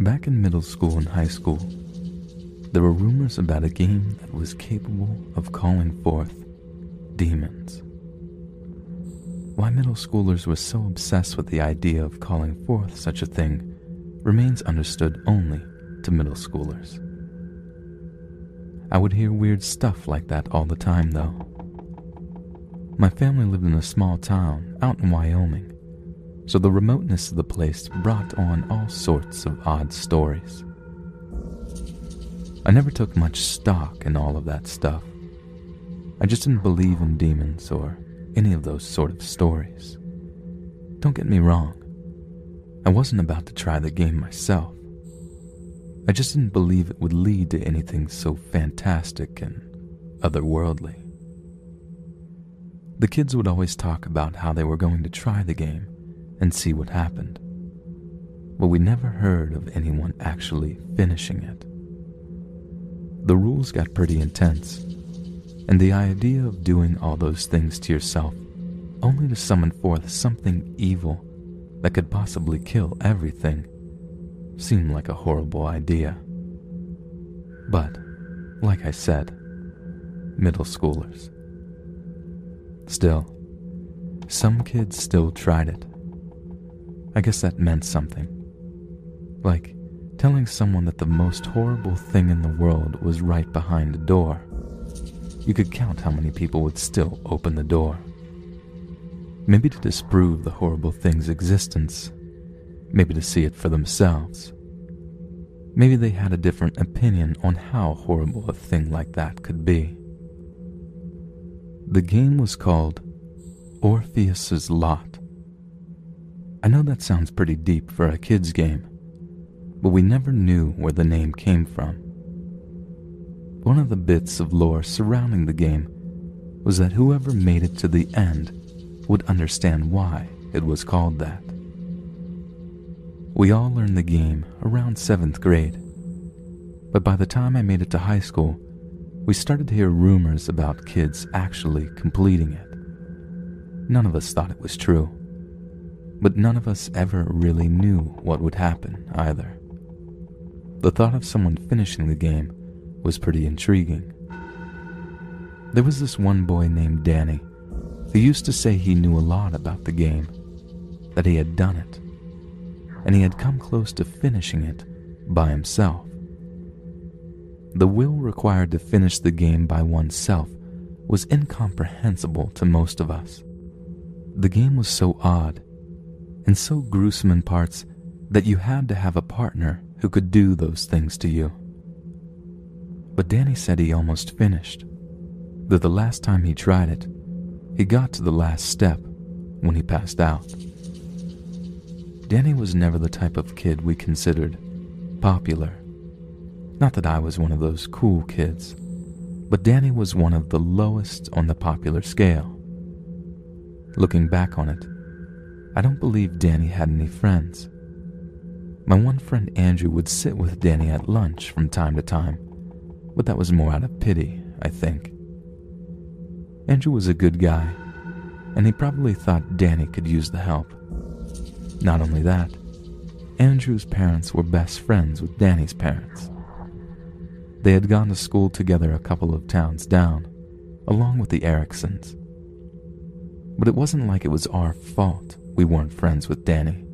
Back in middle school and high school, there were rumors about a game that was capable of calling forth demons. Why middle schoolers were so obsessed with the idea of calling forth such a thing remains understood only to middle schoolers. I would hear weird stuff like that all the time, though. My family lived in a small town out in Wyoming, so the remoteness of the place brought on all sorts of odd stories. I never took much stock in all of that stuff. I just didn't believe in demons or any of those sort of stories. Don't get me wrong, I wasn't about to try the game myself. I just didn't believe it would lead to anything so fantastic and otherworldly. The kids would always talk about how they were going to try the game and see what happened, but we never heard of anyone actually finishing it. The rules got pretty intense, and the idea of doing all those things to yourself only to summon forth something evil that could possibly kill everything seemed like a horrible idea. But, like I said, middle schoolers. Still, some kids still tried it. I guess that meant something. Like telling someone that the most horrible thing in the world was right behind a door you could count how many people would still open the door. Maybe to disprove the horrible thing's existence, maybe to see it for themselves. Maybe they had a different opinion on how horrible a thing like that could be. The game was called Orpheus's Lot. I know that sounds pretty deep for a kid's game, but we never knew where the name came from. One of the bits of lore surrounding the game was that whoever made it to the end would understand why it was called that. We all learned the game around 7th grade, but by the time I made it to high school, we started to hear rumors about kids actually completing it. None of us thought it was true, but none of us ever really knew what would happen either. The thought of someone finishing the game was pretty intriguing. There was this one boy named Danny who used to say he knew a lot about the game, that he had done it, and he had come close to finishing it by himself. The will required to finish the game by oneself was incomprehensible to most of us. The game was so odd and so gruesome in parts that you had to have a partner who could do those things to you. But Danny said he almost finished. That the last time he tried it, he got to the last step when he passed out. Danny was never the type of kid we considered popular. Not that I was one of those cool kids, but Danny was one of the lowest on the popular scale. Looking back on it, I don't believe Danny had any friends. My one friend Andrew would sit with Danny at lunch from time to time but that was more out of pity, I think. Andrew was a good guy, and he probably thought Danny could use the help. Not only that, Andrew's parents were best friends with Danny's parents. They had gone to school together a couple of towns down, along with the Ericksons. But it wasn't like it was our fault we weren't friends with Danny.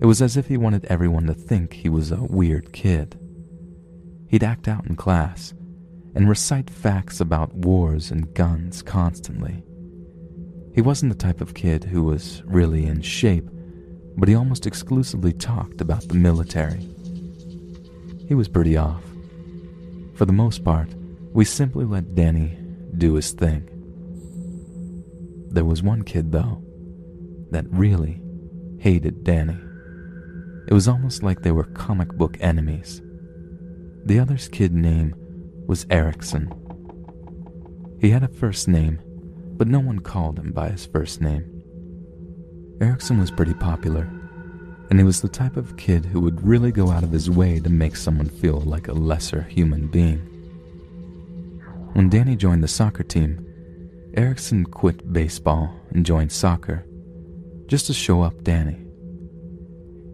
It was as if he wanted everyone to think he was a weird kid. He'd act out in class and recite facts about wars and guns constantly. He wasn't the type of kid who was really in shape, but he almost exclusively talked about the military. He was pretty off. For the most part, we simply let Danny do his thing. There was one kid, though, that really hated Danny. It was almost like they were comic book enemies. The other's kid name was Erickson. He had a first name, but no one called him by his first name. Erickson was pretty popular, and he was the type of kid who would really go out of his way to make someone feel like a lesser human being. When Danny joined the soccer team, Erickson quit baseball and joined soccer just to show up Danny.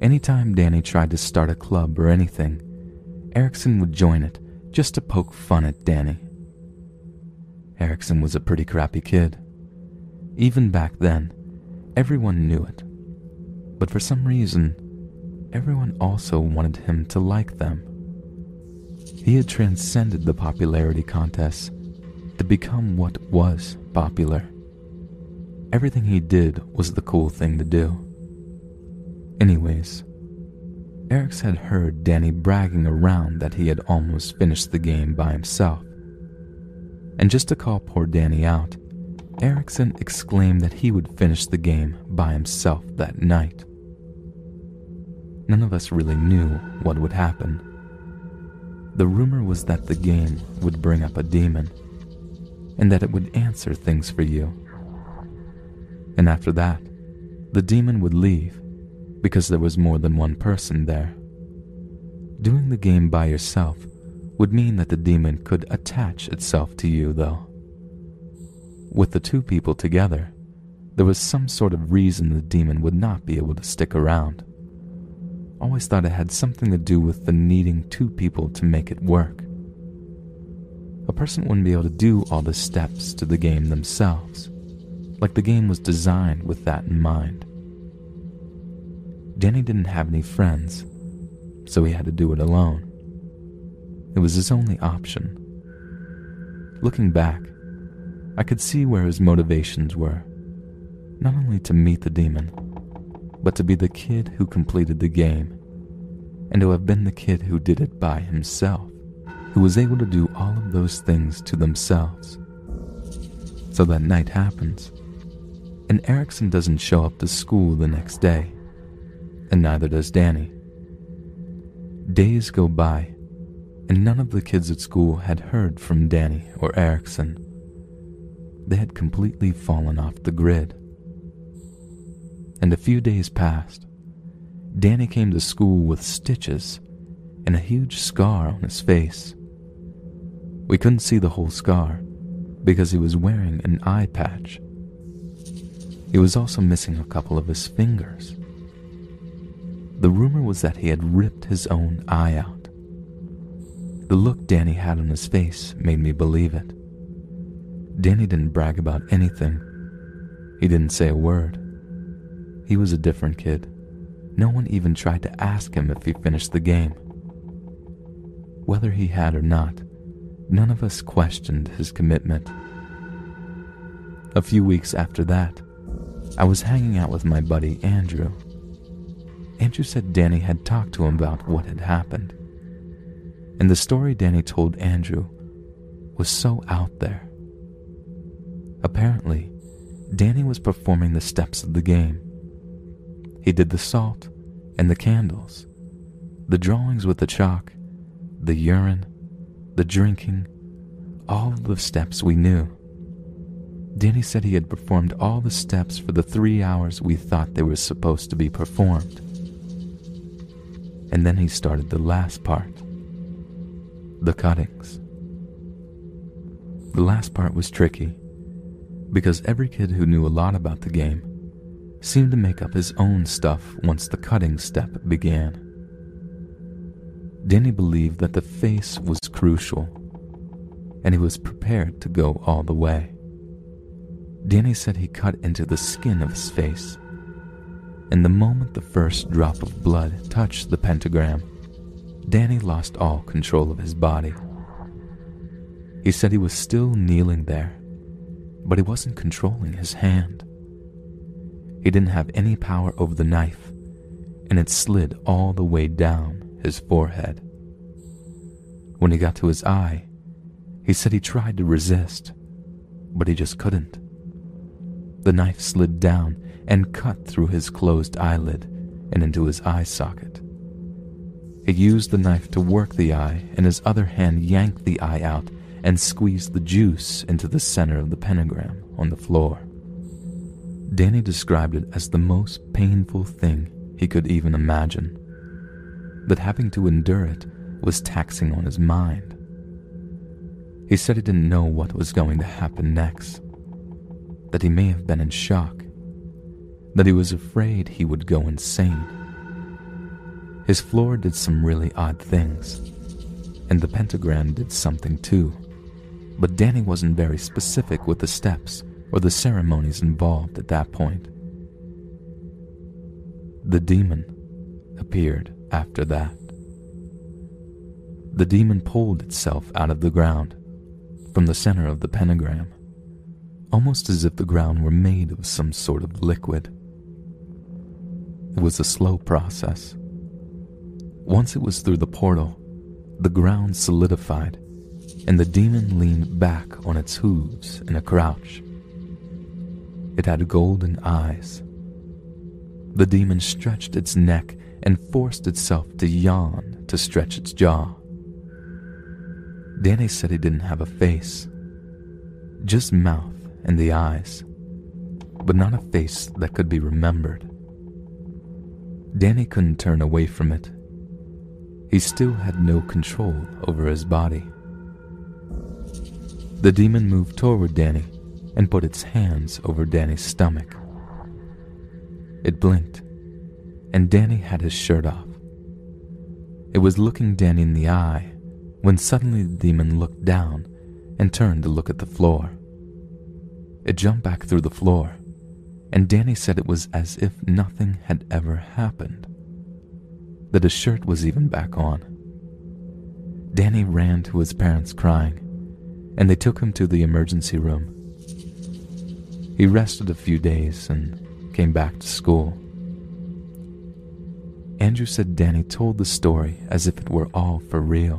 Anytime Danny tried to start a club or anything, Erickson would join it just to poke fun at Danny. Erickson was a pretty crappy kid. Even back then, everyone knew it. But for some reason, everyone also wanted him to like them. He had transcended the popularity contests to become what was popular. Everything he did was the cool thing to do. Anyways, Erics had heard Danny bragging around that he had almost finished the game by himself. And just to call poor Danny out, Erickson exclaimed that he would finish the game by himself that night. None of us really knew what would happen. The rumor was that the game would bring up a demon, and that it would answer things for you. And after that, the demon would leave because there was more than one person there. Doing the game by yourself would mean that the demon could attach itself to you, though. With the two people together, there was some sort of reason the demon would not be able to stick around. Always thought it had something to do with the needing two people to make it work. A person wouldn't be able to do all the steps to the game themselves, like the game was designed with that in mind. Danny didn't have any friends, so he had to do it alone. It was his only option. Looking back, I could see where his motivations were not only to meet the demon, but to be the kid who completed the game, and to have been the kid who did it by himself, who was able to do all of those things to themselves. So that night happens, and Erickson doesn't show up to school the next day, and neither does Danny. Days go by, and none of the kids at school had heard from Danny or Erickson. They had completely fallen off the grid. And a few days passed. Danny came to school with stitches and a huge scar on his face. We couldn't see the whole scar because he was wearing an eye patch. He was also missing a couple of his fingers. The rumor was that he had ripped his own eye out. The look Danny had on his face made me believe it. Danny didn't brag about anything. He didn't say a word. He was a different kid. No one even tried to ask him if he finished the game. Whether he had or not, none of us questioned his commitment. A few weeks after that, I was hanging out with my buddy Andrew. Andrew said Danny had talked to him about what had happened and the story Danny told Andrew was so out there. Apparently, Danny was performing the steps of the game. He did the salt and the candles, the drawings with the chalk, the urine, the drinking, all of the steps we knew. Danny said he had performed all the steps for the three hours we thought they were supposed to be performed. And then he started the last part the cuttings. The last part was tricky because every kid who knew a lot about the game seemed to make up his own stuff once the cutting step began. Danny believed that the face was crucial, and he was prepared to go all the way. Danny said he cut into the skin of his face, and the moment the first drop of blood touched the pentagram, Danny lost all control of his body. He said he was still kneeling there, but he wasn't controlling his hand. He didn't have any power over the knife, and it slid all the way down his forehead. When he got to his eye, he said he tried to resist, but he just couldn't. The knife slid down and cut through his closed eyelid and into his eye socket. He used the knife to work the eye, and his other hand yanked the eye out and squeezed the juice into the center of the pentagram on the floor. Danny described it as the most painful thing he could even imagine. That having to endure it was taxing on his mind. He said he didn't know what was going to happen next, that he may have been in shock, that he was afraid he would go insane. His floor did some really odd things, and the pentagram did something too, but Danny wasn't very specific with the steps or the ceremonies involved at that point. The demon appeared after that. The demon pulled itself out of the ground, from the center of the pentagram, almost as if the ground were made of some sort of liquid. It was a slow process. Once it was through the portal, the ground solidified, and the demon leaned back on its hooves in a crouch. It had golden eyes. The demon stretched its neck and forced itself to yawn to stretch its jaw. Danny said he didn't have a face, just mouth and the eyes, but not a face that could be remembered. Danny couldn't turn away from it. He still had no control over his body. The demon moved toward Danny and put its hands over Danny's stomach. It blinked, and Danny had his shirt off. It was looking Danny in the eye when suddenly the demon looked down and turned to look at the floor. It jumped back through the floor, and Danny said it was as if nothing had ever happened, that his shirt was even back on. Danny ran to his parents crying, and they took him to the emergency room he rested a few days and came back to school. Andrew said Danny told the story as if it were all for real,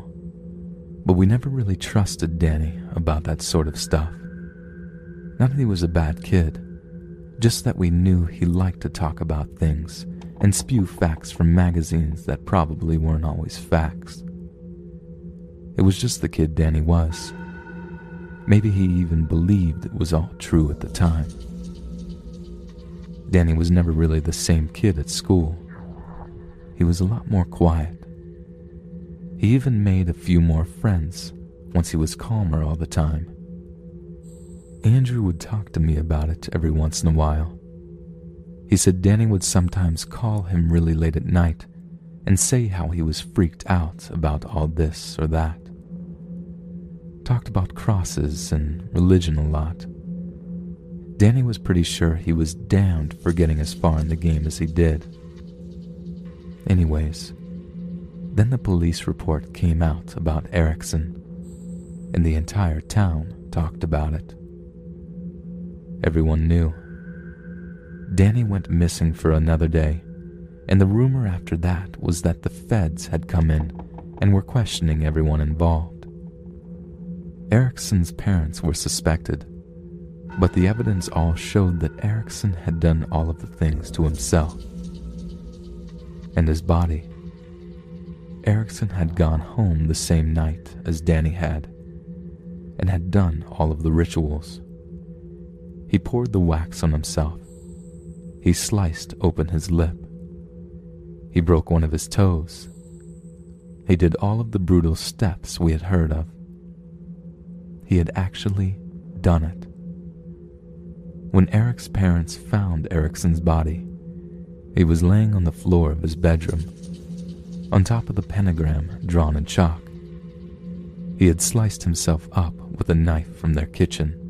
but we never really trusted Danny about that sort of stuff. Not that he was a bad kid, just that we knew he liked to talk about things and spew facts from magazines that probably weren't always facts. It was just the kid Danny was. Maybe he even believed it was all true at the time. Danny was never really the same kid at school. He was a lot more quiet. He even made a few more friends once he was calmer all the time. Andrew would talk to me about it every once in a while. He said Danny would sometimes call him really late at night and say how he was freaked out about all this or that talked about crosses and religion a lot. Danny was pretty sure he was damned for getting as far in the game as he did. Anyways, then the police report came out about Erickson, and the entire town talked about it. Everyone knew. Danny went missing for another day, and the rumor after that was that the feds had come in and were questioning everyone involved. Erickson's parents were suspected, but the evidence all showed that Erickson had done all of the things to himself. And his body. Erickson had gone home the same night as Danny had, and had done all of the rituals. He poured the wax on himself. He sliced open his lip. He broke one of his toes. He did all of the brutal steps we had heard of he had actually done it. When Eric's parents found Erickson's body, he was laying on the floor of his bedroom, on top of the pentagram drawn in chalk. He had sliced himself up with a knife from their kitchen.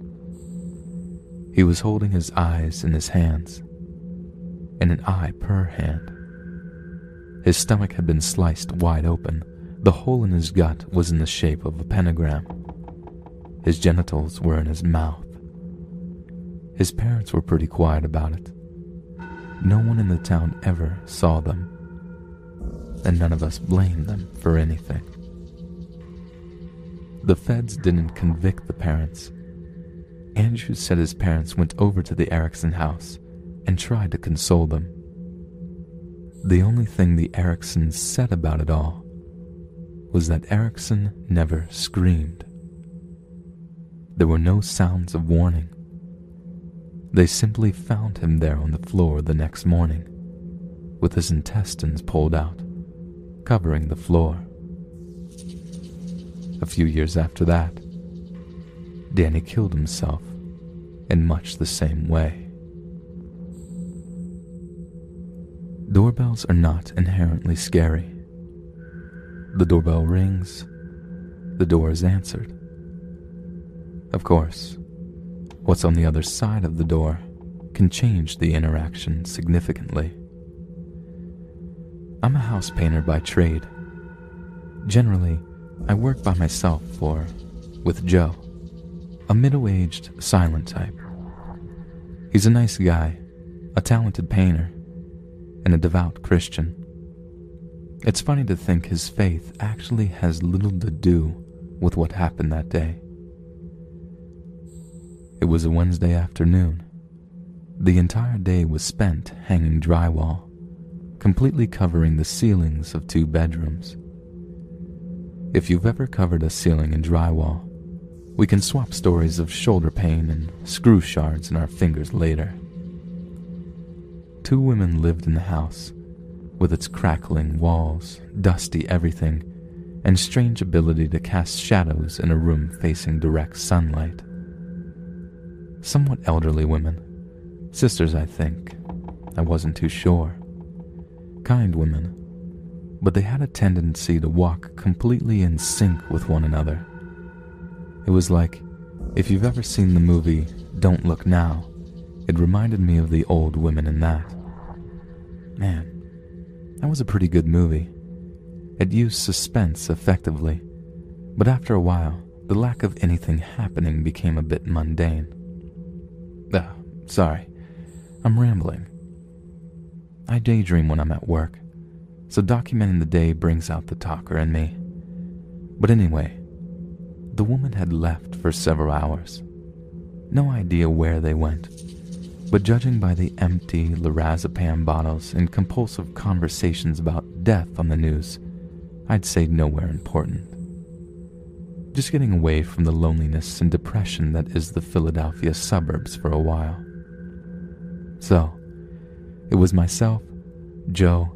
He was holding his eyes in his hands, and an eye per hand. His stomach had been sliced wide open. The hole in his gut was in the shape of a pentagram. His genitals were in his mouth. His parents were pretty quiet about it. No one in the town ever saw them, and none of us blamed them for anything. The feds didn't convict the parents. Andrew said his parents went over to the Erickson house and tried to console them. The only thing the Ericksons said about it all was that Erickson never screamed. There were no sounds of warning. They simply found him there on the floor the next morning, with his intestines pulled out, covering the floor. A few years after that, Danny killed himself in much the same way. Doorbells are not inherently scary. The doorbell rings, the door is answered. Of course, what's on the other side of the door can change the interaction significantly. I'm a house painter by trade. Generally, I work by myself or with Joe, a middle aged, silent type. He's a nice guy, a talented painter, and a devout Christian. It's funny to think his faith actually has little to do with what happened that day. It was a Wednesday afternoon. The entire day was spent hanging drywall, completely covering the ceilings of two bedrooms. If you've ever covered a ceiling in drywall, we can swap stories of shoulder pain and screw shards in our fingers later. Two women lived in the house, with its crackling walls, dusty everything, and strange ability to cast shadows in a room facing direct sunlight. Somewhat elderly women, sisters, I think. I wasn't too sure. Kind women, but they had a tendency to walk completely in sync with one another. It was like if you've ever seen the movie Don't Look Now, it reminded me of the old women in that. Man, that was a pretty good movie. It used suspense effectively, but after a while, the lack of anything happening became a bit mundane. Ah, sorry, I'm rambling. I daydream when I'm at work, so documenting the day brings out the talker in me. But anyway, the woman had left for several hours. No idea where they went but judging by the empty lorazepam bottles and compulsive conversations about death on the news, I'd say nowhere important. Just getting away from the loneliness and depression that is the Philadelphia suburbs for a while. So, it was myself, Joe,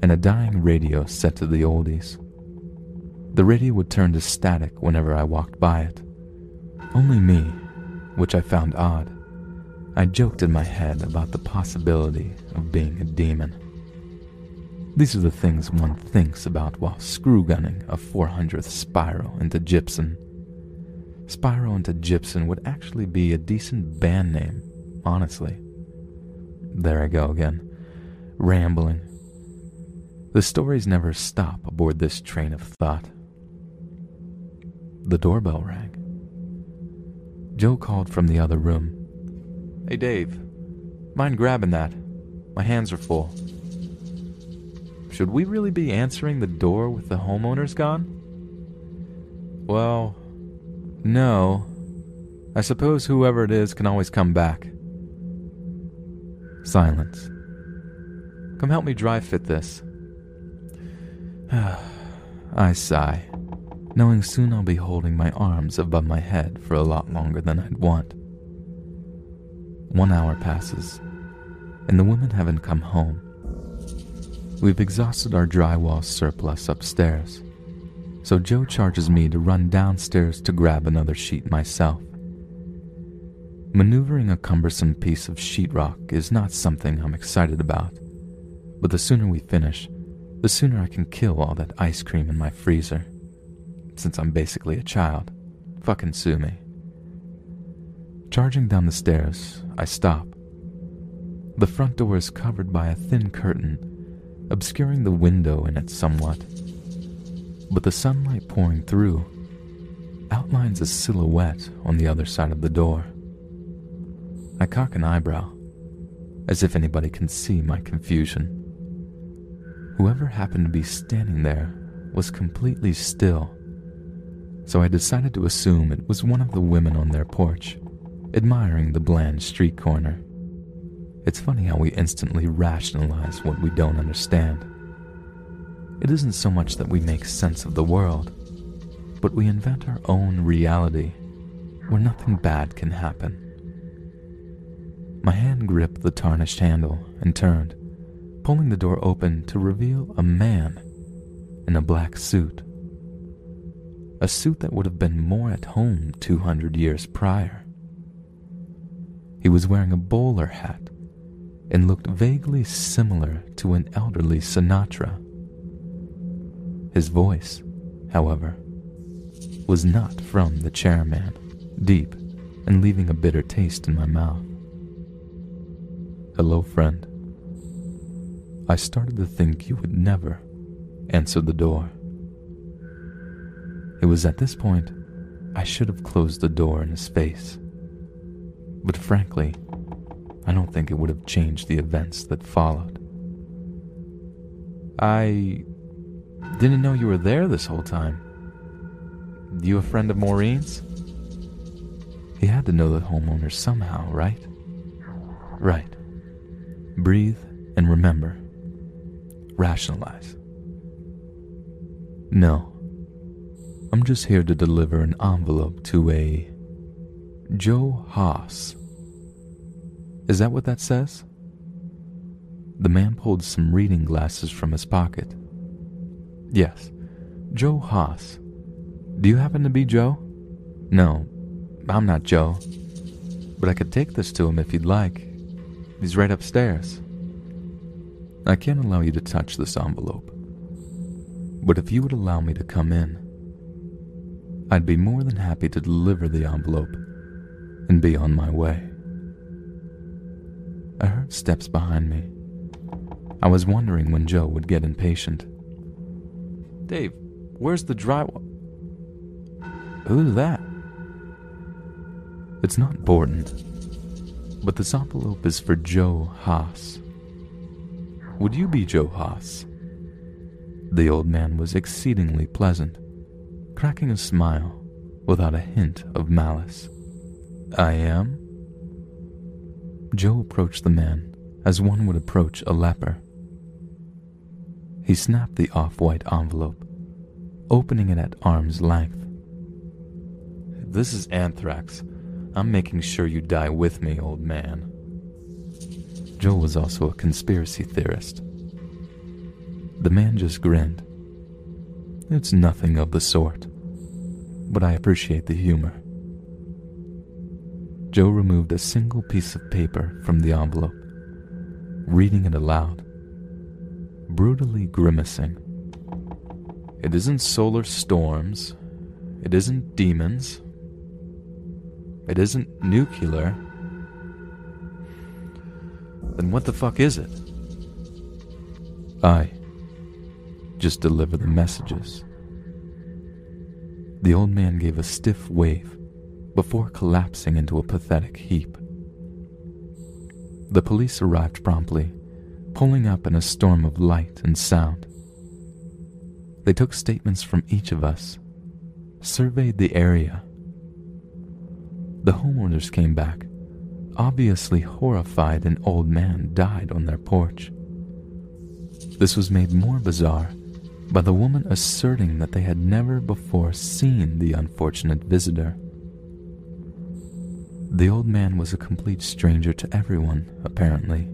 and a dying radio set to the oldies. The radio would turn to static whenever I walked by it. Only me, which I found odd. I joked in my head about the possibility of being a demon. These are the things one thinks about while screw gunning a 400th spiral into gypsum. Spiral into gypsum would actually be a decent band name, honestly. There I go again, rambling. The stories never stop aboard this train of thought. The doorbell rang. Joe called from the other room Hey, Dave. Mind grabbing that? My hands are full. Should we really be answering the door with the homeowners gone? Well, no. I suppose whoever it is can always come back. Silence. Come help me dry fit this. I sigh, knowing soon I'll be holding my arms above my head for a lot longer than I'd want. One hour passes, and the women haven't come home. We've exhausted our drywall surplus upstairs, so Joe charges me to run downstairs to grab another sheet myself. Maneuvering a cumbersome piece of sheetrock is not something I'm excited about, but the sooner we finish, the sooner I can kill all that ice cream in my freezer. Since I'm basically a child, fucking sue me. Charging down the stairs, I stop. The front door is covered by a thin curtain, obscuring the window in it somewhat. But the sunlight pouring through outlines a silhouette on the other side of the door. I cock an eyebrow, as if anybody can see my confusion. Whoever happened to be standing there was completely still, so I decided to assume it was one of the women on their porch admiring the bland street corner. It's funny how we instantly rationalize what we don't understand. It isn't so much that we make sense of the world, but we invent our own reality where nothing bad can happen. My hand gripped the tarnished handle and turned, pulling the door open to reveal a man in a black suit. A suit that would have been more at home 200 years prior. He was wearing a bowler hat and looked vaguely similar to an elderly Sinatra. His voice, however, was not from the chairman, deep and leaving a bitter taste in my mouth. Hello, friend. I started to think you would never answer the door. It was at this point I should have closed the door in his face. But frankly, I don't think it would have changed the events that followed. I didn't know you were there this whole time. You a friend of Maureen's? He had to know the homeowner somehow, right? Right. Breathe and remember. Rationalize. No. I'm just here to deliver an envelope to a Joe Haas. Is that what that says? The man pulled some reading glasses from his pocket. Yes, Joe Haas. Do you happen to be Joe? No, I'm not Joe. But I could take this to him if you'd like. He's right upstairs. I can't allow you to touch this envelope. But if you would allow me to come in, I'd be more than happy to deliver the envelope and be on my way. I heard steps behind me. I was wondering when Joe would get impatient. Dave, where's the drywall? Who's that? It's not important, but this envelope is for Joe Haas. Would you be Joe Haas? The old man was exceedingly pleasant, cracking a smile without a hint of malice. I am? Joe approached the man as one would approach a leper. He snapped the off white envelope, opening it at arm's length. This is anthrax. I'm making sure you die with me, old man. Joe was also a conspiracy theorist. The man just grinned. It's nothing of the sort, but I appreciate the humor. Joe removed a single piece of paper from the envelope, reading it aloud, brutally grimacing. It isn't solar storms. It isn't demons. It isn't nuclear. Then what the fuck is it? I just deliver the messages. The old man gave a stiff wave before collapsing into a pathetic heap. The police arrived promptly, pulling up in a storm of light and sound. They took statements from each of us, surveyed the area. The homeowners came back, obviously horrified an old man died on their porch. This was made more bizarre by the woman asserting that they had never before seen the unfortunate visitor. The old man was a complete stranger to everyone, apparently.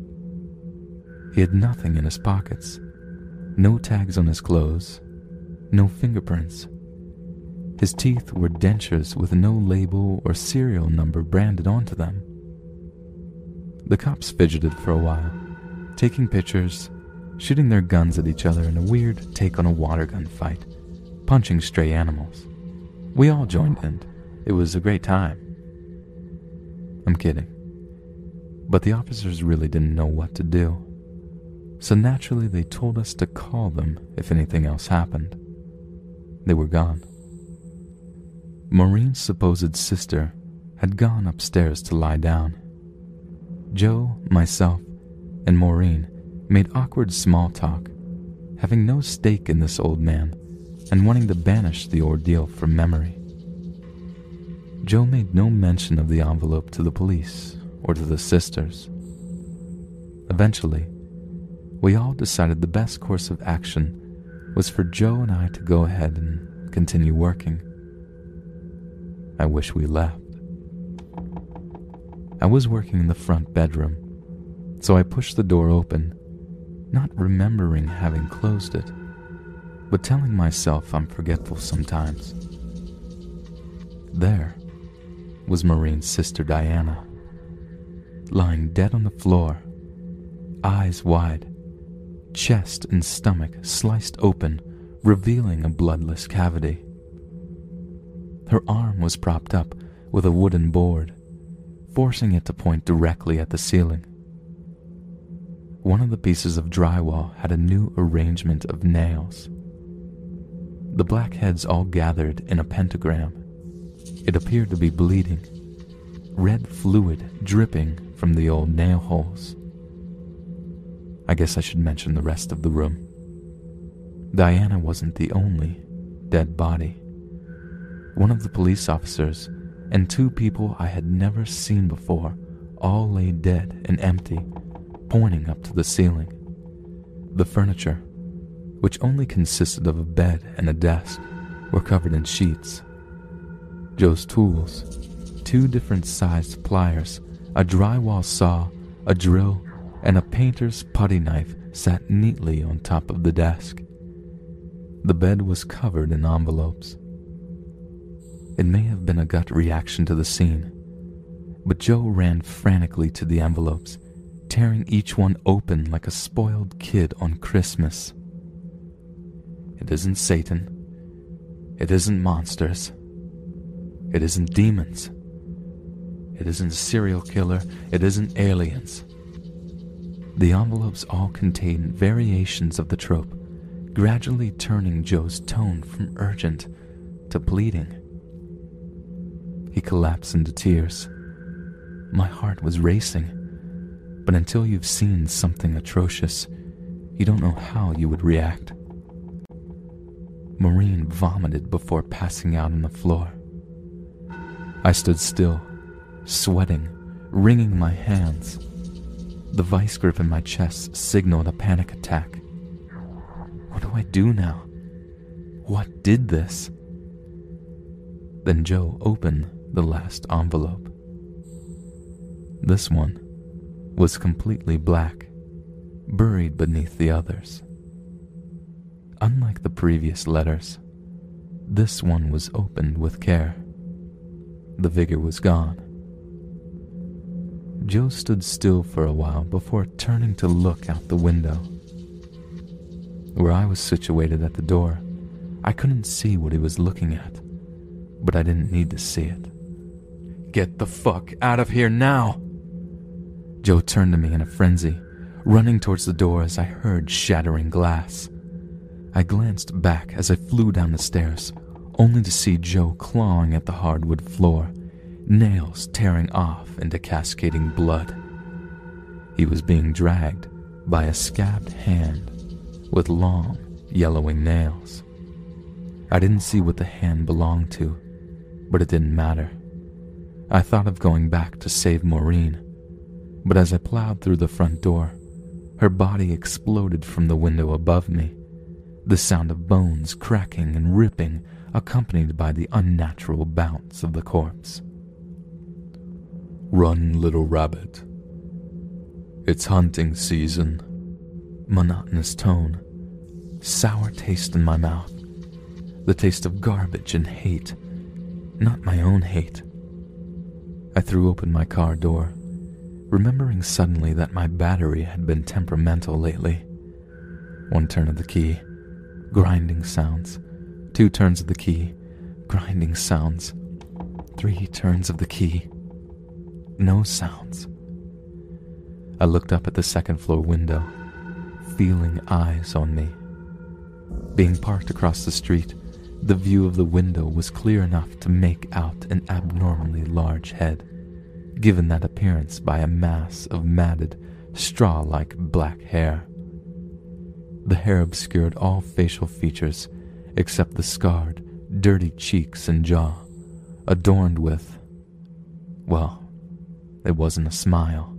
He had nothing in his pockets, no tags on his clothes, no fingerprints. His teeth were dentures with no label or serial number branded onto them. The cops fidgeted for a while, taking pictures, shooting their guns at each other in a weird take on a water gun fight, punching stray animals. We all joined in. It was a great time. I'm kidding. But the officers really didn't know what to do. So naturally, they told us to call them if anything else happened. They were gone. Maureen's supposed sister had gone upstairs to lie down. Joe, myself, and Maureen made awkward small talk, having no stake in this old man and wanting to banish the ordeal from memory. Joe made no mention of the envelope to the police or to the sisters. Eventually, we all decided the best course of action was for Joe and I to go ahead and continue working. I wish we left. I was working in the front bedroom, so I pushed the door open, not remembering having closed it, but telling myself I'm forgetful sometimes. There was Maureen's sister Diana, lying dead on the floor, eyes wide, chest and stomach sliced open, revealing a bloodless cavity. Her arm was propped up with a wooden board, forcing it to point directly at the ceiling. One of the pieces of drywall had a new arrangement of nails. The blackheads all gathered in a pentagram. It appeared to be bleeding, red fluid dripping from the old nail holes. I guess I should mention the rest of the room. Diana wasn't the only dead body. One of the police officers and two people I had never seen before all lay dead and empty, pointing up to the ceiling. The furniture, which only consisted of a bed and a desk, were covered in sheets. Joe's tools, two different sized pliers, a drywall saw, a drill, and a painter's putty knife sat neatly on top of the desk. The bed was covered in envelopes. It may have been a gut reaction to the scene, but Joe ran frantically to the envelopes, tearing each one open like a spoiled kid on Christmas. It isn't Satan. It isn't monsters. It isn't demons. It isn't serial killer. It isn't aliens. The envelopes all contain variations of the trope, gradually turning Joe's tone from urgent to pleading. He collapsed into tears. My heart was racing, but until you've seen something atrocious, you don't know how you would react. Maureen vomited before passing out on the floor. I stood still, sweating, wringing my hands. The vice grip in my chest signaled a panic attack. What do I do now? What did this? Then Joe opened the last envelope. This one was completely black, buried beneath the others. Unlike the previous letters, this one was opened with care. The vigor was gone, Joe stood still for a while before turning to look out the window. Where I was situated at the door, I couldn't see what he was looking at, but I didn't need to see it. Get the fuck out of here now! Joe turned to me in a frenzy, running towards the door as I heard shattering glass. I glanced back as I flew down the stairs, only to see Joe clawing at the hardwood floor nails tearing off into cascading blood. He was being dragged by a scabbed hand with long, yellowing nails. I didn't see what the hand belonged to, but it didn't matter. I thought of going back to save Maureen, but as I plowed through the front door, her body exploded from the window above me, the sound of bones cracking and ripping accompanied by the unnatural bounce of the corpse. Run, little rabbit. It's hunting season. Monotonous tone. Sour taste in my mouth. The taste of garbage and hate. Not my own hate. I threw open my car door, remembering suddenly that my battery had been temperamental lately. One turn of the key, grinding sounds. Two turns of the key, grinding sounds. Three turns of the key, no sounds. I looked up at the second floor window, feeling eyes on me. Being parked across the street, the view of the window was clear enough to make out an abnormally large head, given that appearance by a mass of matted, straw like black hair. The hair obscured all facial features except the scarred, dirty cheeks and jaw, adorned with, well, it wasn't a smile.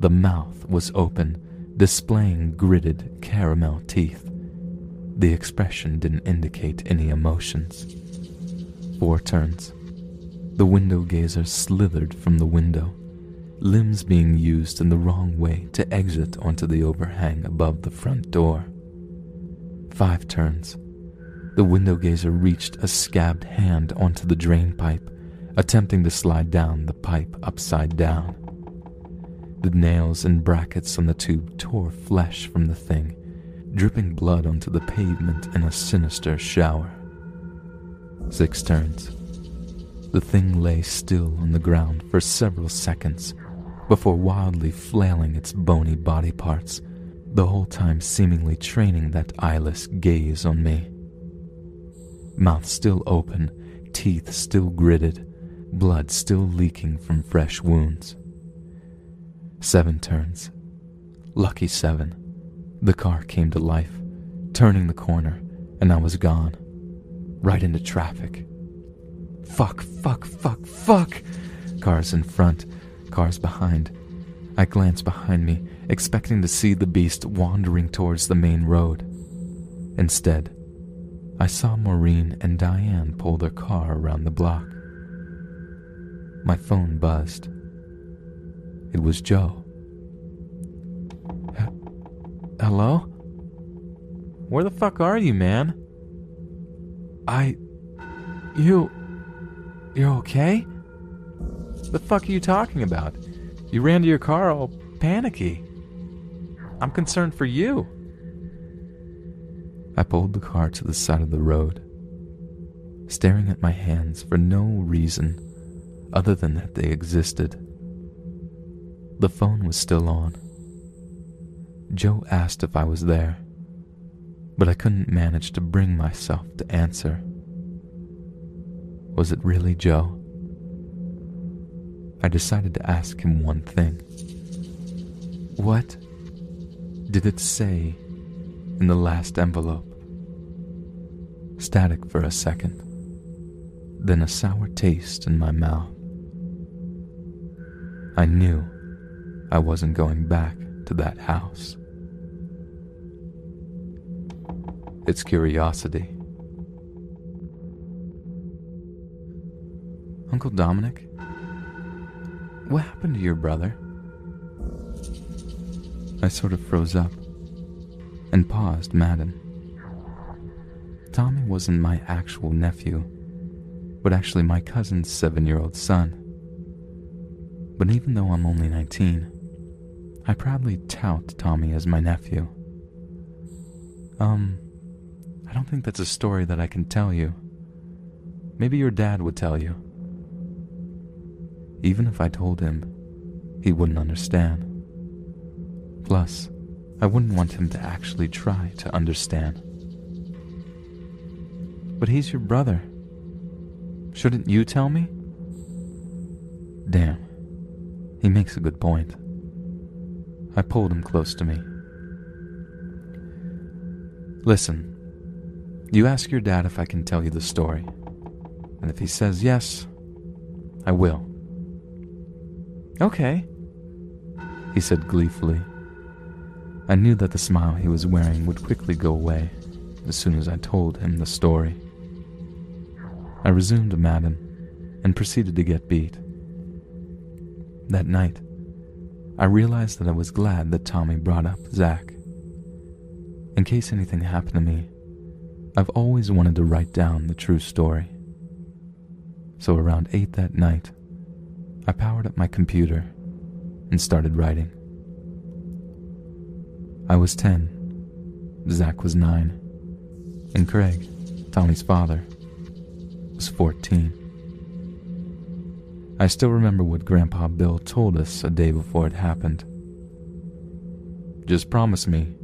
The mouth was open, displaying gritted caramel teeth. The expression didn't indicate any emotions. Four turns. The window gazer slithered from the window, limbs being used in the wrong way to exit onto the overhang above the front door. Five turns. The window gazer reached a scabbed hand onto the drain pipe, attempting to slide down the pipe upside down. The nails and brackets on the tube tore flesh from the thing, dripping blood onto the pavement in a sinister shower. Six turns. The thing lay still on the ground for several seconds before wildly flailing its bony body parts, the whole time seemingly training that eyeless gaze on me. Mouth still open, teeth still gritted, blood still leaking from fresh wounds. Seven turns. Lucky seven. The car came to life, turning the corner, and I was gone. Right into traffic. Fuck, fuck, fuck, fuck! Cars in front, cars behind. I glance behind me, expecting to see the beast wandering towards the main road. Instead, I saw Maureen and Diane pull their car around the block. My phone buzzed. It was Joe. Hello? Where the fuck are you, man? I. You. You're okay? The fuck are you talking about? You ran to your car all panicky. I'm concerned for you. I pulled the car to the side of the road, staring at my hands for no reason other than that they existed. The phone was still on. Joe asked if I was there, but I couldn't manage to bring myself to answer. Was it really Joe? I decided to ask him one thing. What did it say in the last envelope? Static for a second, then a sour taste in my mouth. I knew I wasn't going back to that house. It's curiosity. Uncle Dominic, what happened to your brother? I sort of froze up and paused, maddened. Tommy wasn't my actual nephew, but actually my cousin's seven year old son. But even though I'm only 19, I proudly tout Tommy as my nephew. Um, I don't think that's a story that I can tell you. Maybe your dad would tell you. Even if I told him, he wouldn't understand. Plus, I wouldn't want him to actually try to understand. But he's your brother. Shouldn't you tell me? Damn. He makes a good point. I pulled him close to me. Listen, you ask your dad if I can tell you the story. And if he says yes, I will. Okay, he said gleefully. I knew that the smile he was wearing would quickly go away as soon as I told him the story. I resumed Madden and proceeded to get beat. That night, I realized that I was glad that Tommy brought up Zach. In case anything happened to me, I've always wanted to write down the true story. So around 8 that night, I powered up my computer and started writing. I was 10, Zach was 9, and Craig, Tommy's father, was 14. I still remember what Grandpa Bill told us a day before it happened. Just promise me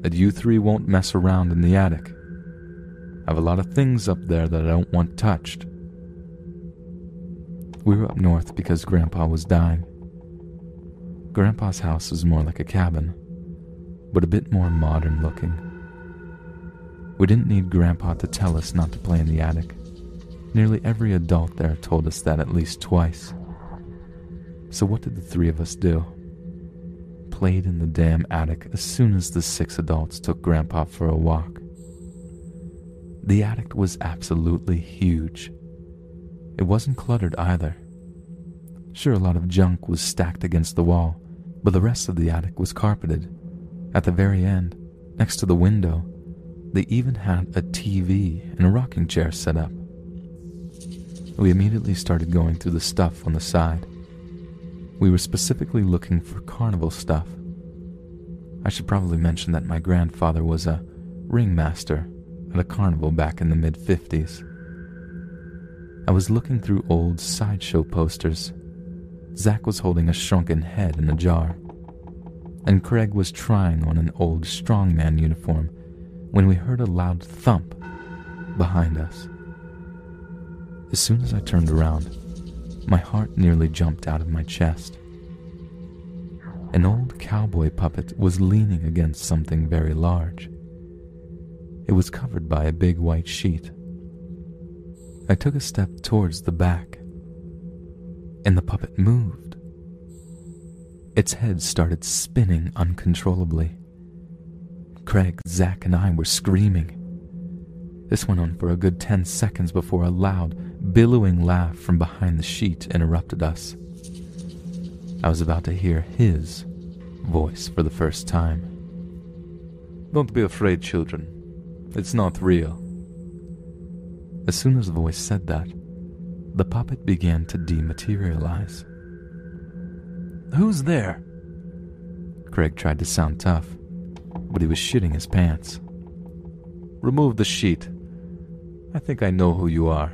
that you three won't mess around in the attic. I have a lot of things up there that I don't want touched. We were up north because Grandpa was dying. Grandpa's house was more like a cabin, but a bit more modern looking. We didn't need Grandpa to tell us not to play in the attic. Nearly every adult there told us that at least twice. So, what did the three of us do? Played in the damn attic as soon as the six adults took Grandpa for a walk. The attic was absolutely huge. It wasn't cluttered either. Sure, a lot of junk was stacked against the wall, but the rest of the attic was carpeted. At the very end, next to the window, they even had a TV and a rocking chair set up. We immediately started going through the stuff on the side. We were specifically looking for carnival stuff. I should probably mention that my grandfather was a ringmaster at a carnival back in the mid 50s. I was looking through old sideshow posters. Zach was holding a shrunken head in a jar, and Craig was trying on an old strongman uniform when we heard a loud thump behind us. As soon as I turned around, my heart nearly jumped out of my chest. An old cowboy puppet was leaning against something very large. It was covered by a big white sheet. I took a step towards the back, and the puppet moved. Its head started spinning uncontrollably. Craig, Zach, and I were screaming. This went on for a good ten seconds before a loud, billowing laugh from behind the sheet interrupted us. I was about to hear his voice for the first time. Don't be afraid, children. It's not real. As soon as the voice said that, the puppet began to dematerialize. Who's there? Craig tried to sound tough, but he was shitting his pants. Remove the sheet. I think I know who you are.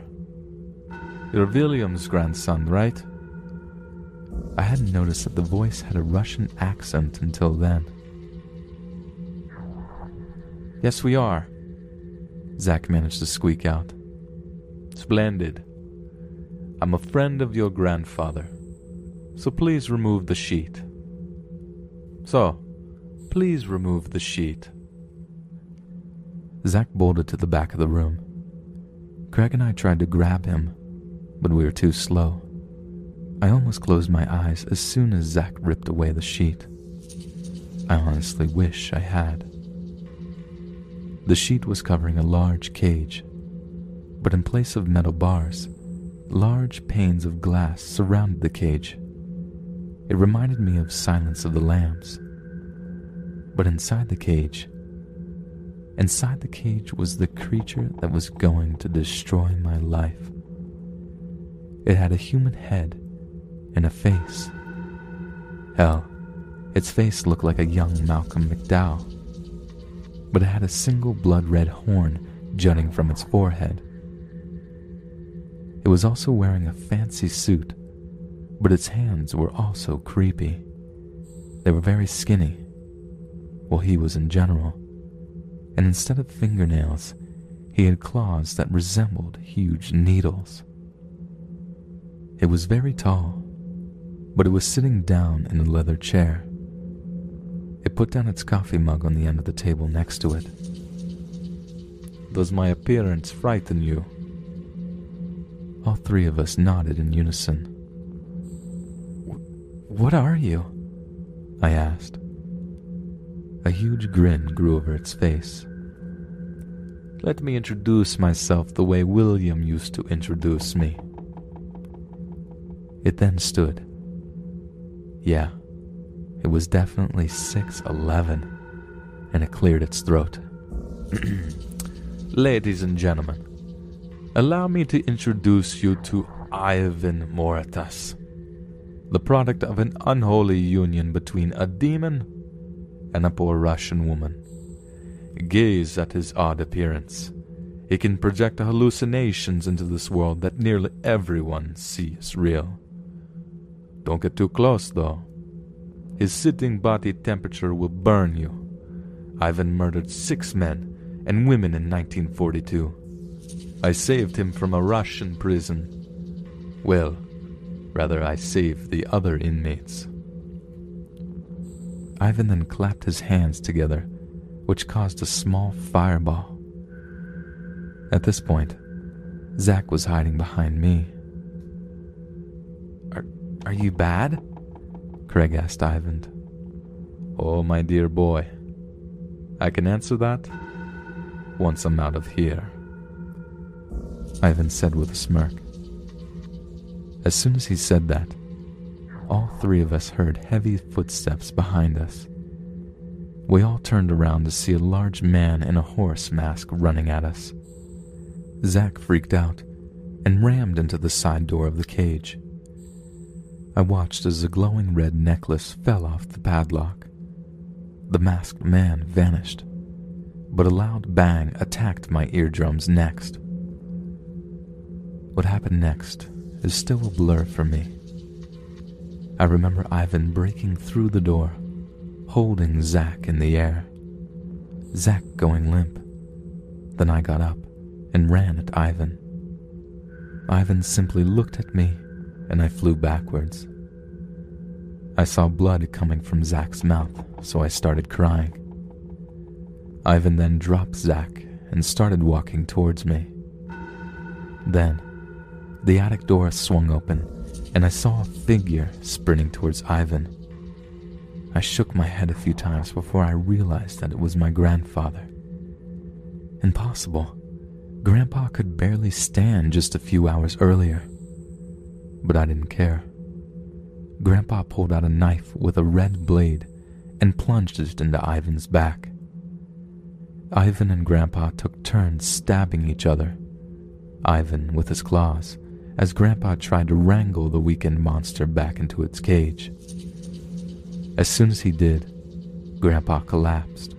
You're William's grandson, right? I hadn't noticed that the voice had a Russian accent until then. Yes, we are, Zach managed to squeak out. Splendid. I'm a friend of your grandfather, so please remove the sheet. So, please remove the sheet. Zack bolted to the back of the room. Craig and I tried to grab him, but we were too slow. I almost closed my eyes as soon as Zack ripped away the sheet. I honestly wish I had. The sheet was covering a large cage, but in place of metal bars, large panes of glass surrounded the cage. It reminded me of Silence of the Lambs. But inside the cage, inside the cage was the creature that was going to destroy my life. It had a human head and a face. Hell, its face looked like a young Malcolm McDowell, but it had a single blood red horn jutting from its forehead. It was also wearing a fancy suit, but its hands were also creepy. They were very skinny. Well, he was in general. And instead of fingernails, he had claws that resembled huge needles. It was very tall, but it was sitting down in a leather chair. It put down its coffee mug on the end of the table next to it. Does my appearance frighten you? All three of us nodded in unison. What are you? I asked. A huge grin grew over its face. Let me introduce myself the way William used to introduce me. It then stood. Yeah, it was definitely 6'11, and it cleared its throat. Ladies and gentlemen, allow me to introduce you to Ivan Moritas, the product of an unholy union between a demon and a poor Russian woman. Gaze at his odd appearance. He can project hallucinations into this world that nearly everyone sees real. Don't get too close, though. His sitting body temperature will burn you. Ivan murdered six men and women in 1942. I saved him from a Russian prison. Well, rather, I saved the other inmates. Ivan then clapped his hands together, which caused a small fireball. At this point, Zack was hiding behind me. Are, are you bad? Craig asked Ivan. Oh, my dear boy. I can answer that once I'm out of here. Ivan said with a smirk. As soon as he said that, all three of us heard heavy footsteps behind us. We all turned around to see a large man in a horse mask running at us. Zack freaked out and rammed into the side door of the cage. I watched as a glowing red necklace fell off the padlock. The masked man vanished, but a loud bang attacked my eardrums next. What happened next is still a blur for me. I remember Ivan breaking through the door holding Zack in the air. Zack going limp. Then I got up and ran at Ivan. Ivan simply looked at me and I flew backwards. I saw blood coming from Zack's mouth, so I started crying. Ivan then dropped Zack and started walking towards me. Then, the attic door swung open and I saw a figure sprinting towards Ivan. I shook my head a few times before I realized that it was my grandfather. Impossible. Grandpa could barely stand just a few hours earlier. But I didn't care. Grandpa pulled out a knife with a red blade and plunged it into Ivan's back. Ivan and Grandpa took turns stabbing each other, Ivan with his claws, as Grandpa tried to wrangle the weakened monster back into its cage. As soon as he did, Grandpa collapsed.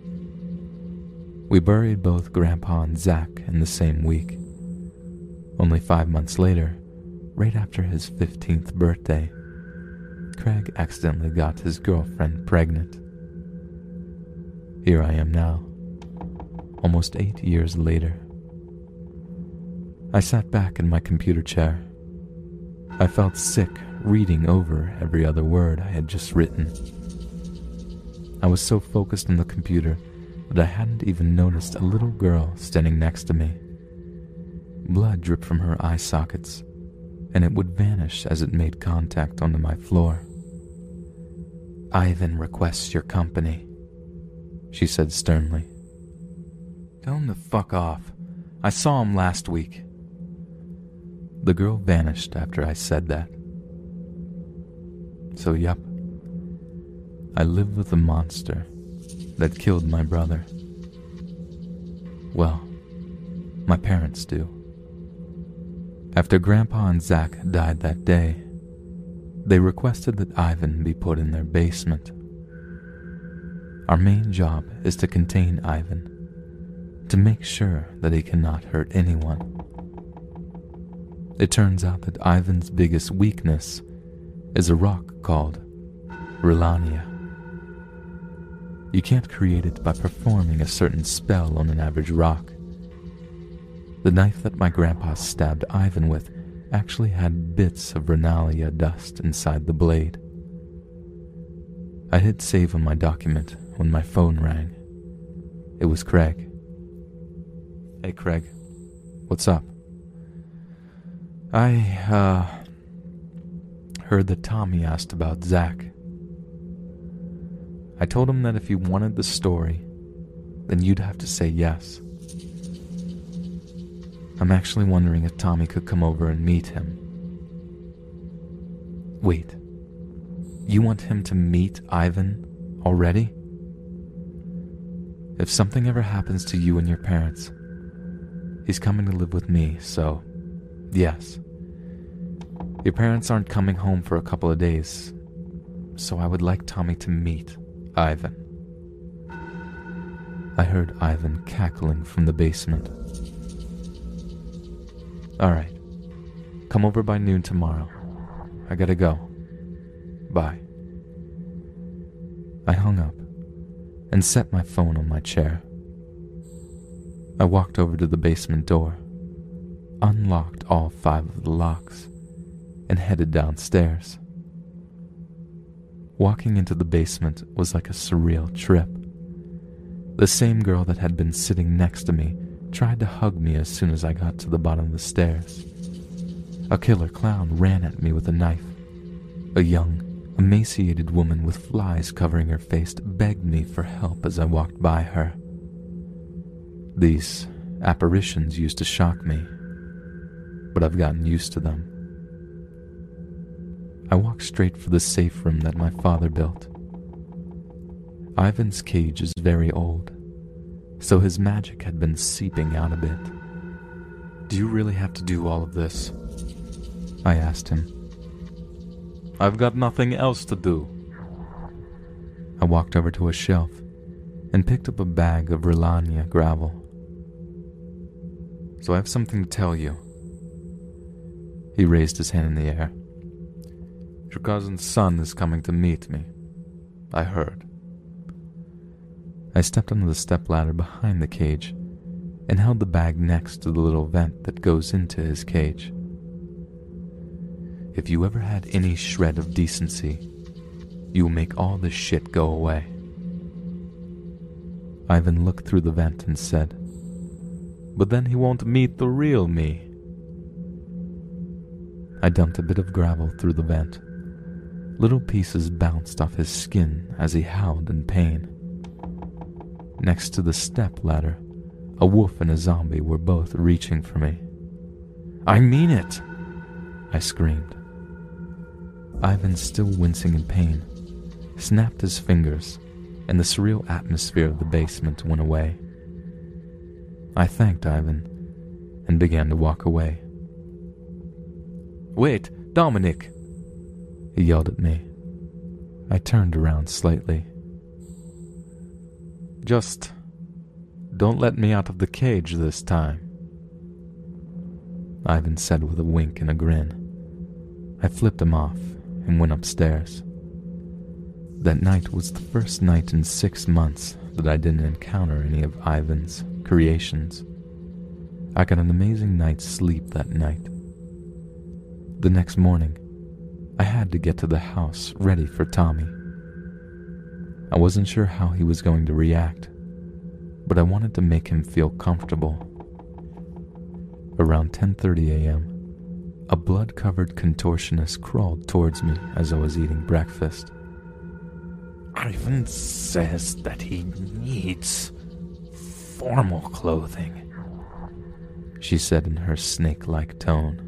We buried both Grandpa and Zack in the same week. Only five months later, right after his 15th birthday, Craig accidentally got his girlfriend pregnant. Here I am now, almost eight years later. I sat back in my computer chair. I felt sick reading over every other word I had just written. I was so focused on the computer that I hadn't even noticed a little girl standing next to me. Blood dripped from her eye sockets, and it would vanish as it made contact onto my floor. Ivan requests your company, she said sternly. Tell him to fuck off. I saw him last week. The girl vanished after I said that. So, yep, I live with a monster that killed my brother. Well, my parents do. After Grandpa and Zach died that day, they requested that Ivan be put in their basement. Our main job is to contain Ivan, to make sure that he cannot hurt anyone. It turns out that Ivan's biggest weakness is a rock called Rylania. You can't create it by performing a certain spell on an average rock. The knife that my grandpa stabbed Ivan with actually had bits of Rylania dust inside the blade. I hit save on my document when my phone rang. It was Craig. Hey, Craig. What's up? I, uh, heard that Tommy asked about Zack. I told him that if he wanted the story, then you'd have to say yes. I'm actually wondering if Tommy could come over and meet him. Wait, you want him to meet Ivan already? If something ever happens to you and your parents, he's coming to live with me, so yes. Your parents aren't coming home for a couple of days, so I would like Tommy to meet Ivan. I heard Ivan cackling from the basement. Alright, come over by noon tomorrow. I gotta go. Bye. I hung up and set my phone on my chair. I walked over to the basement door, unlocked all five of the locks, and headed downstairs. Walking into the basement was like a surreal trip. The same girl that had been sitting next to me tried to hug me as soon as I got to the bottom of the stairs. A killer clown ran at me with a knife. A young, emaciated woman with flies covering her face begged me for help as I walked by her. These apparitions used to shock me, but I've gotten used to them. I walked straight for the safe room that my father built. Ivan's cage is very old, so his magic had been seeping out a bit. Do you really have to do all of this? I asked him. I've got nothing else to do. I walked over to a shelf and picked up a bag of Rilania gravel. So I have something to tell you. He raised his hand in the air. Your cousin's son is coming to meet me. I heard. I stepped onto the stepladder behind the cage and held the bag next to the little vent that goes into his cage. If you ever had any shred of decency, you will make all this shit go away. Ivan looked through the vent and said, But then he won't meet the real me. I dumped a bit of gravel through the vent. Little pieces bounced off his skin as he howled in pain. Next to the step ladder, a wolf and a zombie were both reaching for me. I mean it! I screamed. Ivan, still wincing in pain, snapped his fingers, and the surreal atmosphere of the basement went away. I thanked Ivan and began to walk away. Wait, Dominic! He yelled at me. I turned around slightly. Just don't let me out of the cage this time. Ivan said with a wink and a grin. I flipped him off and went upstairs. That night was the first night in six months that I didn't encounter any of Ivan's creations. I got an amazing night's sleep that night. The next morning, I had to get to the house ready for Tommy. I wasn't sure how he was going to react, but I wanted to make him feel comfortable. Around 10:30 a.m., a blood-covered contortionist crawled towards me as I was eating breakfast. Ivan says that he needs formal clothing, she said in her snake-like tone.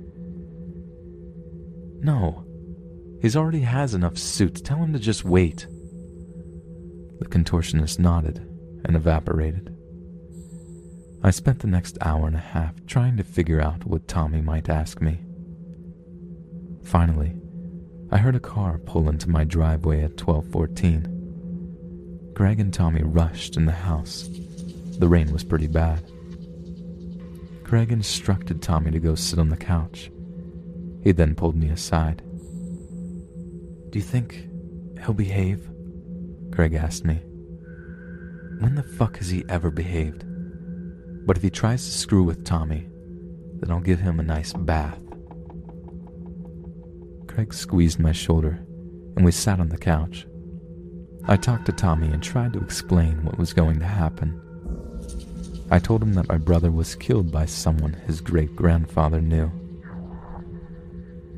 No, He's already has enough suits. Tell him to just wait. The contortionist nodded and evaporated. I spent the next hour and a half trying to figure out what Tommy might ask me. Finally, I heard a car pull into my driveway at 1214. Greg and Tommy rushed in the house. The rain was pretty bad. Greg instructed Tommy to go sit on the couch. He then pulled me aside. Do you think he'll behave? Greg asked me. When the fuck has he ever behaved? But if he tries to screw with Tommy, then I'll give him a nice bath. Craig squeezed my shoulder, and we sat on the couch. I talked to Tommy and tried to explain what was going to happen. I told him that my brother was killed by someone his great grandfather knew.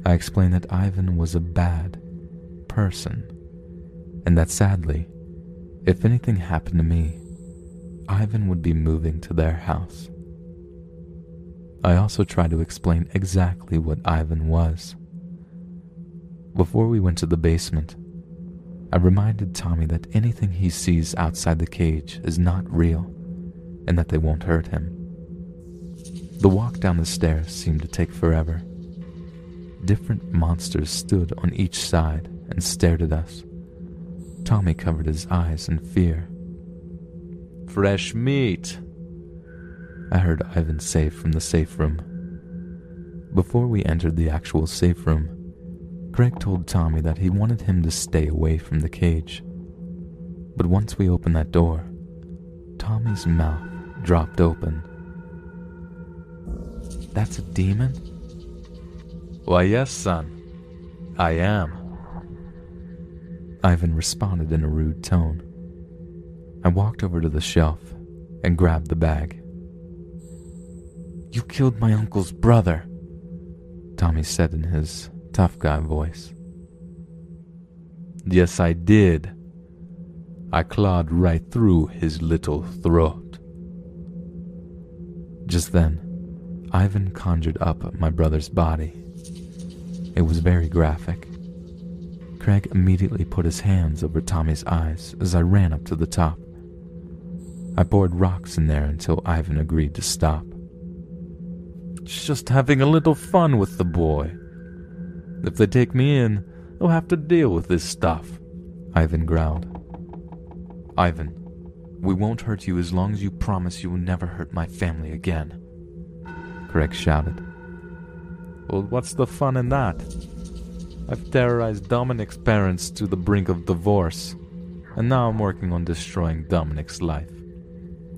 I explained that Ivan was a bad, person, and that sadly, if anything happened to me, Ivan would be moving to their house. I also tried to explain exactly what Ivan was. Before we went to the basement, I reminded Tommy that anything he sees outside the cage is not real and that they won't hurt him. The walk down the stairs seemed to take forever. Different monsters stood on each side and stared at us. Tommy covered his eyes in fear. Fresh meat, I heard Ivan say from the safe room. Before we entered the actual safe room, Greg told Tommy that he wanted him to stay away from the cage. But once we opened that door, Tommy's mouth dropped open. That's a demon? Why, yes, son. I am. Ivan responded in a rude tone. I walked over to the shelf and grabbed the bag. You killed my uncle's brother, Tommy said in his tough guy voice. Yes, I did. I clawed right through his little throat. Just then, Ivan conjured up my brother's body. It was very graphic. Craig immediately put his hands over Tommy's eyes as I ran up to the top. I poured rocks in there until Ivan agreed to stop. Just having a little fun with the boy. If they take me in, they'll have to deal with this stuff, Ivan growled. Ivan, we won't hurt you as long as you promise you will never hurt my family again, Craig shouted. Well, what's the fun in that? I've terrorized Dominic's parents to the brink of divorce, and now I'm working on destroying Dominic's life.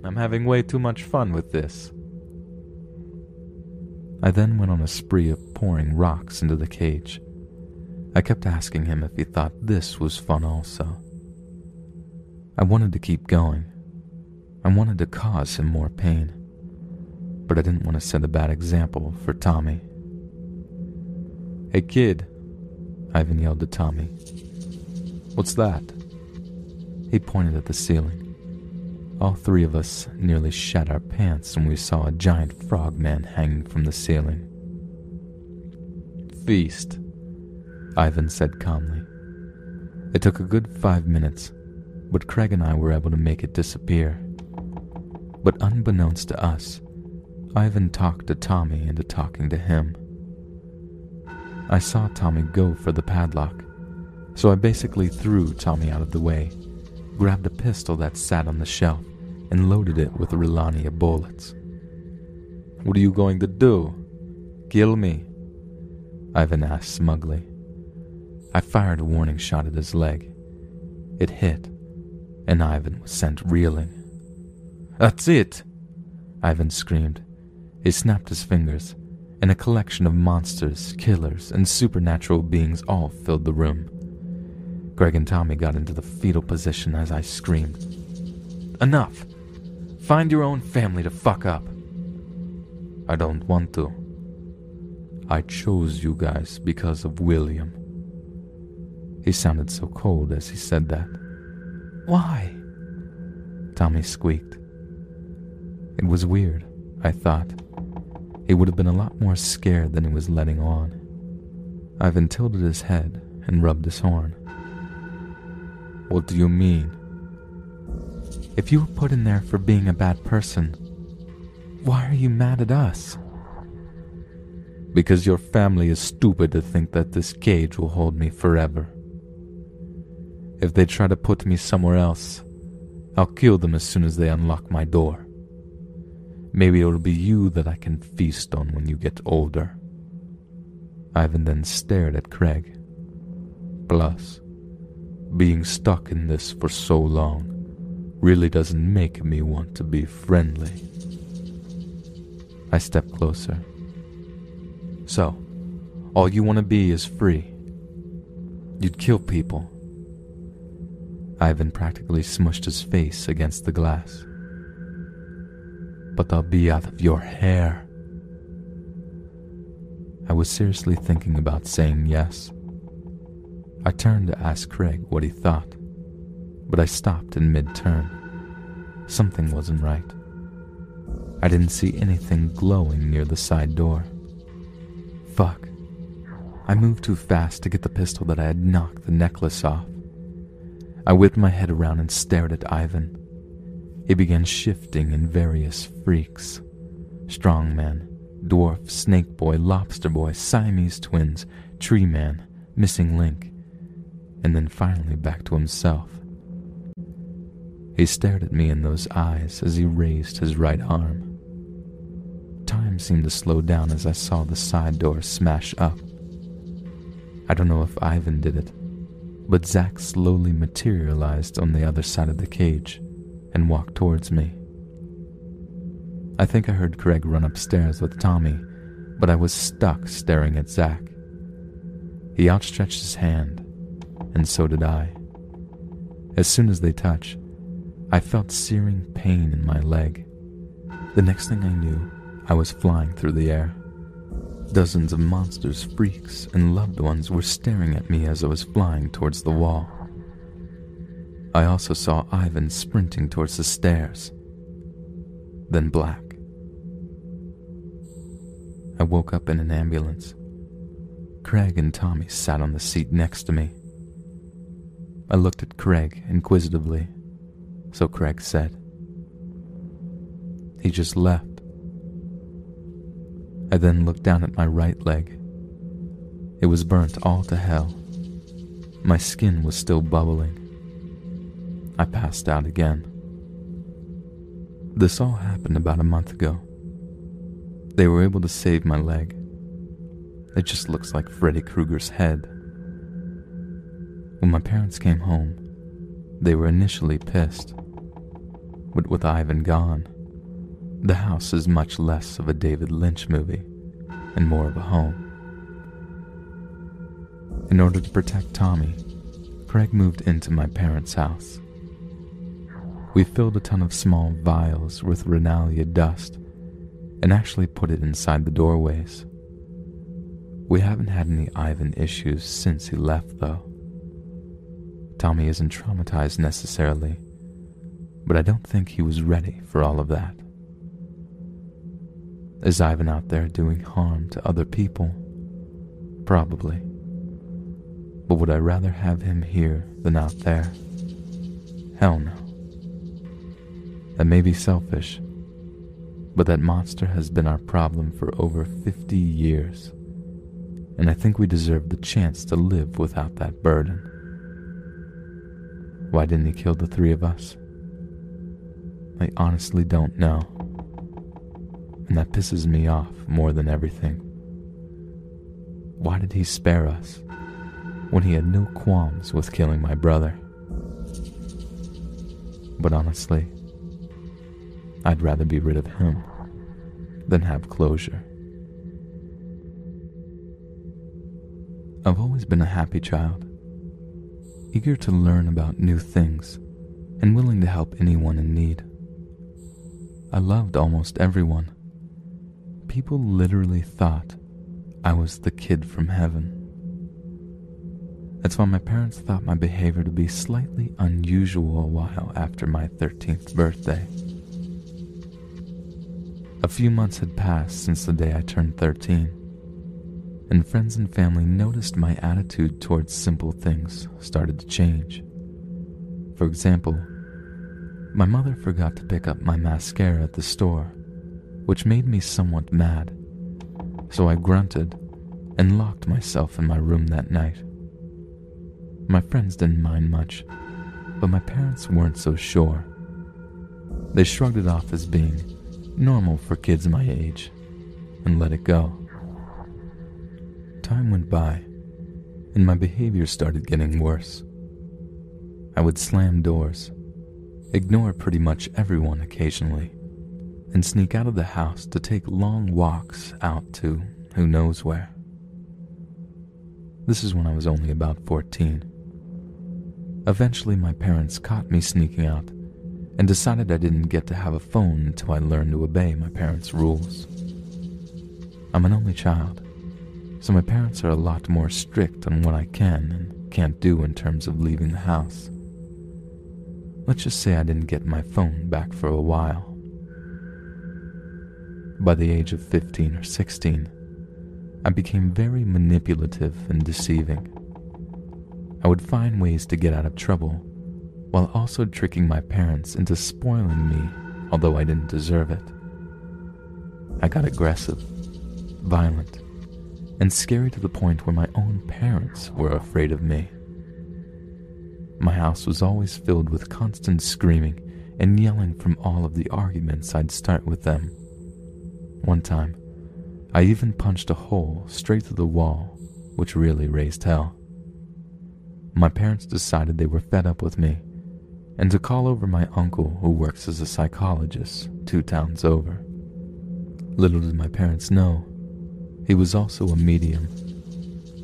I'm having way too much fun with this. I then went on a spree of pouring rocks into the cage. I kept asking him if he thought this was fun also. I wanted to keep going. I wanted to cause him more pain. But I didn't want to set a bad example for Tommy. Hey kid, Ivan yelled to Tommy. What's that? He pointed at the ceiling. All three of us nearly shat our pants when we saw a giant frogman hanging from the ceiling. Feast, Ivan said calmly. It took a good five minutes, but Craig and I were able to make it disappear. But unbeknownst to us, Ivan talked to Tommy into talking to him. I saw Tommy go for the padlock, so I basically threw Tommy out of the way, grabbed a pistol that sat on the shelf, and loaded it with Rilania bullets. What are you going to do? Kill me? Ivan asked smugly. I fired a warning shot at his leg. It hit, and Ivan was sent reeling. That's it! Ivan screamed. He snapped his fingers, and a collection of monsters, killers, and supernatural beings all filled the room. Greg and Tommy got into the fetal position as I screamed. Enough! Find your own family to fuck up. I don't want to. I chose you guys because of William. He sounded so cold as he said that. Why? Tommy squeaked. It was weird, I thought. He would have been a lot more scared than he was letting on. Ivan tilted his head and rubbed his horn. What do you mean? If you were put in there for being a bad person, why are you mad at us? Because your family is stupid to think that this cage will hold me forever. If they try to put me somewhere else, I'll kill them as soon as they unlock my door. Maybe it'll be you that I can feast on when you get older. Ivan then stared at Craig. Plus, being stuck in this for so long really doesn't make me want to be friendly. I stepped closer. So, all you want to be is free. You'd kill people. Ivan practically smushed his face against the glass. But they'll be out of your hair. I was seriously thinking about saying yes. I turned to ask Craig what he thought but I stopped in mid turn. Something wasn't right. I didn't see anything glowing near the side door. Fuck. I moved too fast to get the pistol that I had knocked the necklace off. I whipped my head around and stared at Ivan. He began shifting in various freaks strongman, dwarf, snake boy, lobster boy, Siamese twins, tree man, missing link, and then finally back to himself. He stared at me in those eyes as he raised his right arm. Time seemed to slow down as I saw the side door smash up. I don't know if Ivan did it, but Zack slowly materialized on the other side of the cage and walked towards me. I think I heard Craig run upstairs with Tommy, but I was stuck staring at Zack. He outstretched his hand, and so did I. As soon as they touched, I felt searing pain in my leg. The next thing I knew, I was flying through the air. Dozens of monsters, freaks, and loved ones were staring at me as I was flying towards the wall. I also saw Ivan sprinting towards the stairs. Then black. I woke up in an ambulance. Craig and Tommy sat on the seat next to me. I looked at Craig inquisitively, so Craig said, He just left. I then looked down at my right leg. It was burnt all to hell. My skin was still bubbling. I passed out again. This all happened about a month ago. They were able to save my leg. It just looks like Freddy Krueger's head. When my parents came home, they were initially pissed. But with Ivan gone, the house is much less of a David Lynch movie and more of a home. In order to protect Tommy, Craig moved into my parents' house. We filled a ton of small vials with Renalia dust and actually put it inside the doorways. We haven't had any Ivan issues since he left, though. Tommy isn't traumatized necessarily, but I don't think he was ready for all of that. Is Ivan out there doing harm to other people? Probably. But would I rather have him here than out there? Hell no. That may be selfish, but that monster has been our problem for over 50 years, and I think we deserve the chance to live without that burden. Why didn't he kill the three of us? I honestly don't know, and that pisses me off more than everything. Why did he spare us when he had no qualms with killing my brother? But honestly, I'd rather be rid of him than have closure. I've always been a happy child, eager to learn about new things and willing to help anyone in need. I loved almost everyone. People literally thought I was the kid from heaven. That's why my parents thought my behavior to be slightly unusual a while after my 13th birthday. A few months had passed since the day I turned 13, and friends and family noticed my attitude towards simple things started to change. For example, my mother forgot to pick up my mascara at the store, which made me somewhat mad, so I grunted and locked myself in my room that night. My friends didn't mind much, but my parents weren't so sure. They shrugged it off as being normal for kids my age, and let it go. Time went by, and my behavior started getting worse. I would slam doors, ignore pretty much everyone occasionally, and sneak out of the house to take long walks out to who knows where. This is when I was only about 14. Eventually, my parents caught me sneaking out and decided I didn't get to have a phone until I learned to obey my parents' rules. I'm an only child, so my parents are a lot more strict on what I can and can't do in terms of leaving the house. Let's just say I didn't get my phone back for a while. By the age of 15 or 16, I became very manipulative and deceiving. I would find ways to get out of trouble while also tricking my parents into spoiling me, although I didn't deserve it. I got aggressive, violent, and scary to the point where my own parents were afraid of me. My house was always filled with constant screaming and yelling from all of the arguments I'd start with them. One time, I even punched a hole straight through the wall, which really raised hell. My parents decided they were fed up with me and to call over my uncle who works as a psychologist two towns over. Little did my parents know, he was also a medium,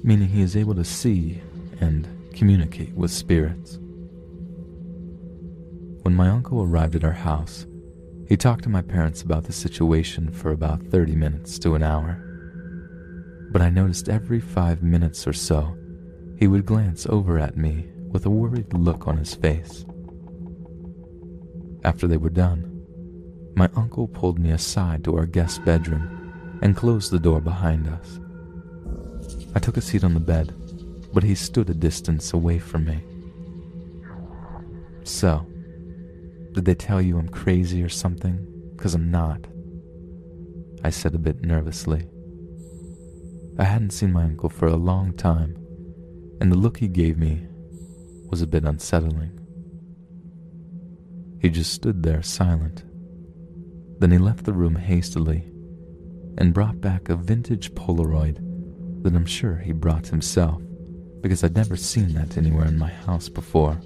meaning he is able to see and communicate with spirits. When my uncle arrived at our house, He talked to my parents about the situation for about 30 minutes to an hour. But I noticed every five minutes or so, he would glance over at me with a worried look on his face. After they were done, my uncle pulled me aside to our guest bedroom and closed the door behind us. I took a seat on the bed, but he stood a distance away from me. So, did they tell you I'm crazy or something? Because I'm not. I said a bit nervously. I hadn't seen my uncle for a long time, and the look he gave me was a bit unsettling. He just stood there silent. Then he left the room hastily and brought back a vintage Polaroid that I'm sure he brought himself because I'd never seen that anywhere in my house before.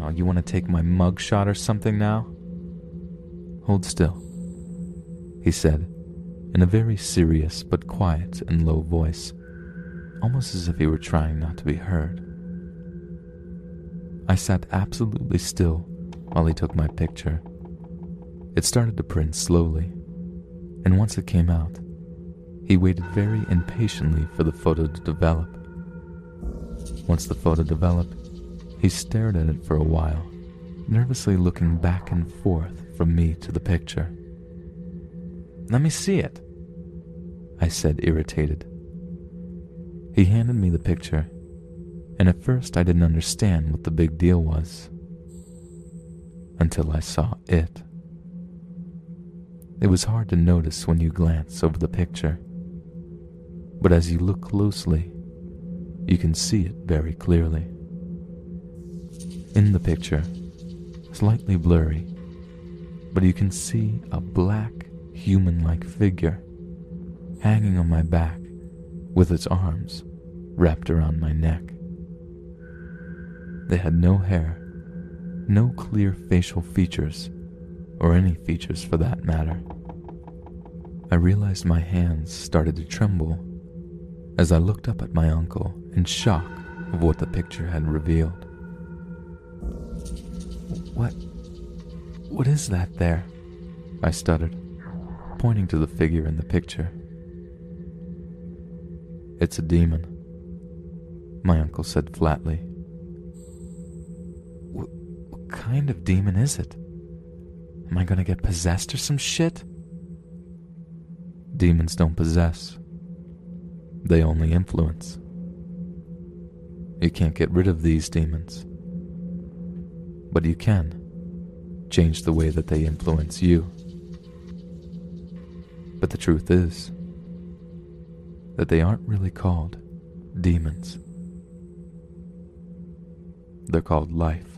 Oh, you want to take my mug shot or something now? Hold still, he said, in a very serious but quiet and low voice, almost as if he were trying not to be heard. I sat absolutely still while he took my picture. It started to print slowly, and once it came out, he waited very impatiently for the photo to develop. Once the photo developed, he stared at it for a while, nervously looking back and forth from me to the picture. Let me see it, I said, irritated. He handed me the picture, and at first I didn't understand what the big deal was. Until I saw it. It was hard to notice when you glance over the picture, but as you look closely, you can see it very clearly. In the picture, slightly blurry, but you can see a black human like figure hanging on my back with its arms wrapped around my neck. They had no hair, no clear facial features, or any features for that matter. I realized my hands started to tremble as I looked up at my uncle in shock of what the picture had revealed. What? What is that there? I stuttered, pointing to the figure in the picture. It's a demon, my uncle said flatly. Kind of demon is it? Am I gonna get possessed or some shit? Demons don't possess, they only influence. You can't get rid of these demons but you can change the way that they influence you. But the truth is that they aren't really called demons. They're called life.